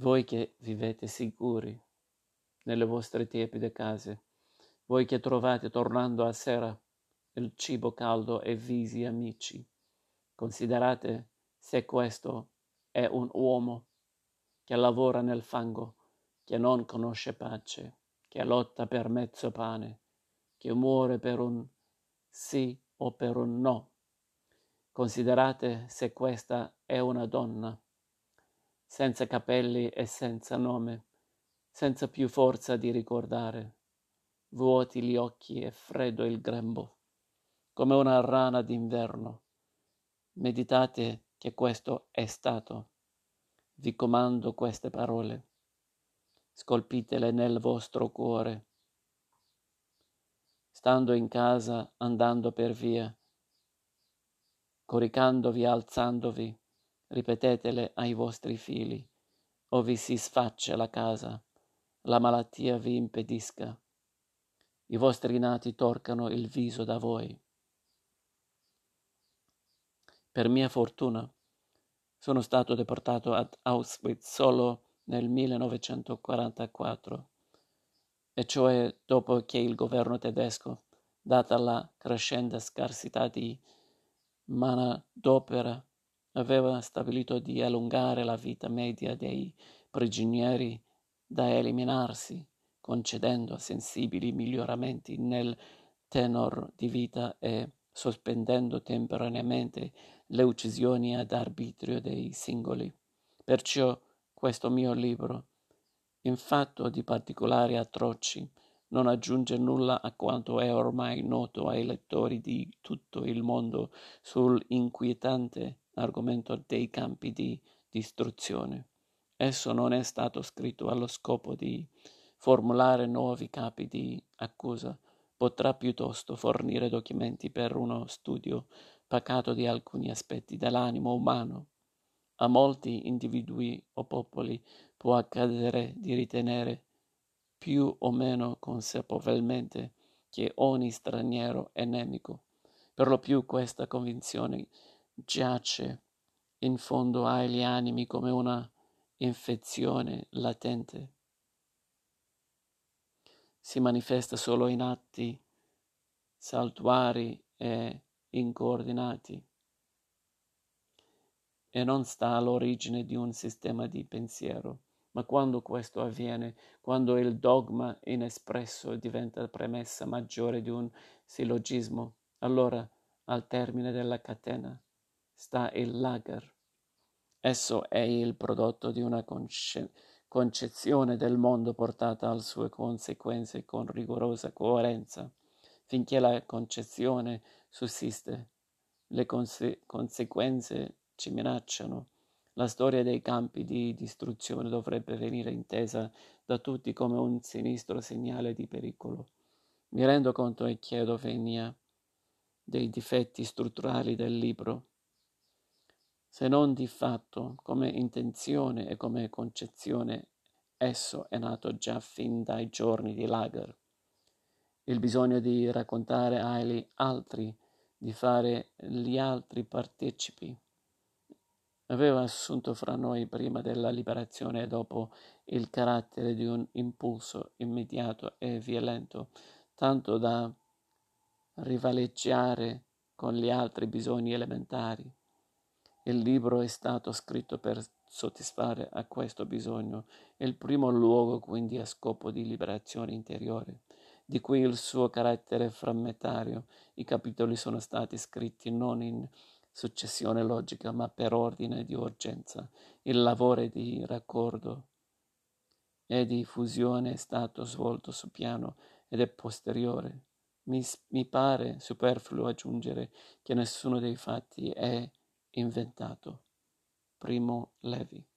Voi che vivete sicuri nelle vostre tiepide case, voi che trovate tornando a sera il cibo caldo e visi amici, considerate se questo è un uomo che lavora nel fango, che non conosce pace, che lotta per mezzo pane, che muore per un sì o per un no. Considerate se questa è una donna, senza capelli e senza nome, senza più forza di ricordare, vuoti gli occhi e freddo il grembo, come una rana d'inverno. Meditate che questo è stato. Vi comando queste parole. Scolpitele nel vostro cuore stando in casa, andando per via, coricandovi, alzandovi, ripetetele ai vostri figli, o vi si sfaccia la casa, la malattia vi impedisca, i vostri nati torcano il viso da voi. Per mia fortuna sono stato deportato ad Auschwitz solo nel 1944 e cioè dopo che il governo tedesco, data la crescente scarsità di manodopera, aveva stabilito di allungare la vita media dei prigionieri da eliminarsi, concedendo sensibili miglioramenti nel tenor di vita e sospendendo temporaneamente le uccisioni ad arbitrio dei singoli. Perciò questo mio libro in fatto di particolari atroci, non aggiunge nulla a quanto è ormai noto ai lettori di tutto il mondo sull'inquietante argomento dei campi di distruzione. Esso non è stato scritto allo scopo di formulare nuovi capi di accusa, potrà piuttosto fornire documenti per uno studio pacato di alcuni aspetti dell'animo umano. A molti individui o popoli può accadere di ritenere più o meno consapevolmente che ogni straniero è nemico. Per lo più questa convinzione giace in fondo agli animi come una infezione latente. Si manifesta solo in atti saltuari e incoordinati e non sta all'origine di un sistema di pensiero. Ma quando questo avviene, quando il dogma inespresso diventa premessa maggiore di un sillogismo, allora al termine della catena sta il lager. Esso è il prodotto di una conce- concezione del mondo portata alle sue conseguenze con rigorosa coerenza. Finché la concezione sussiste, le conse- conseguenze ci minacciano la storia dei campi di distruzione dovrebbe venire intesa da tutti come un sinistro segnale di pericolo. Mi rendo conto e chiedo venia dei difetti strutturali del libro, se non di fatto, come intenzione e come concezione, esso è nato già fin dai giorni di Lager. Il bisogno di raccontare agli altri, di fare gli altri partecipi aveva assunto fra noi prima della liberazione e dopo il carattere di un impulso immediato e violento, tanto da rivaleggiare con gli altri bisogni elementari. Il libro è stato scritto per soddisfare a questo bisogno, il primo luogo quindi a scopo di liberazione interiore, di cui il suo carattere frammentario. I capitoli sono stati scritti non in successione logica, ma per ordine di urgenza. Il lavoro di raccordo e di fusione è stato svolto su piano ed è posteriore. Mi, mi pare superfluo aggiungere che nessuno dei fatti è inventato. Primo Levi.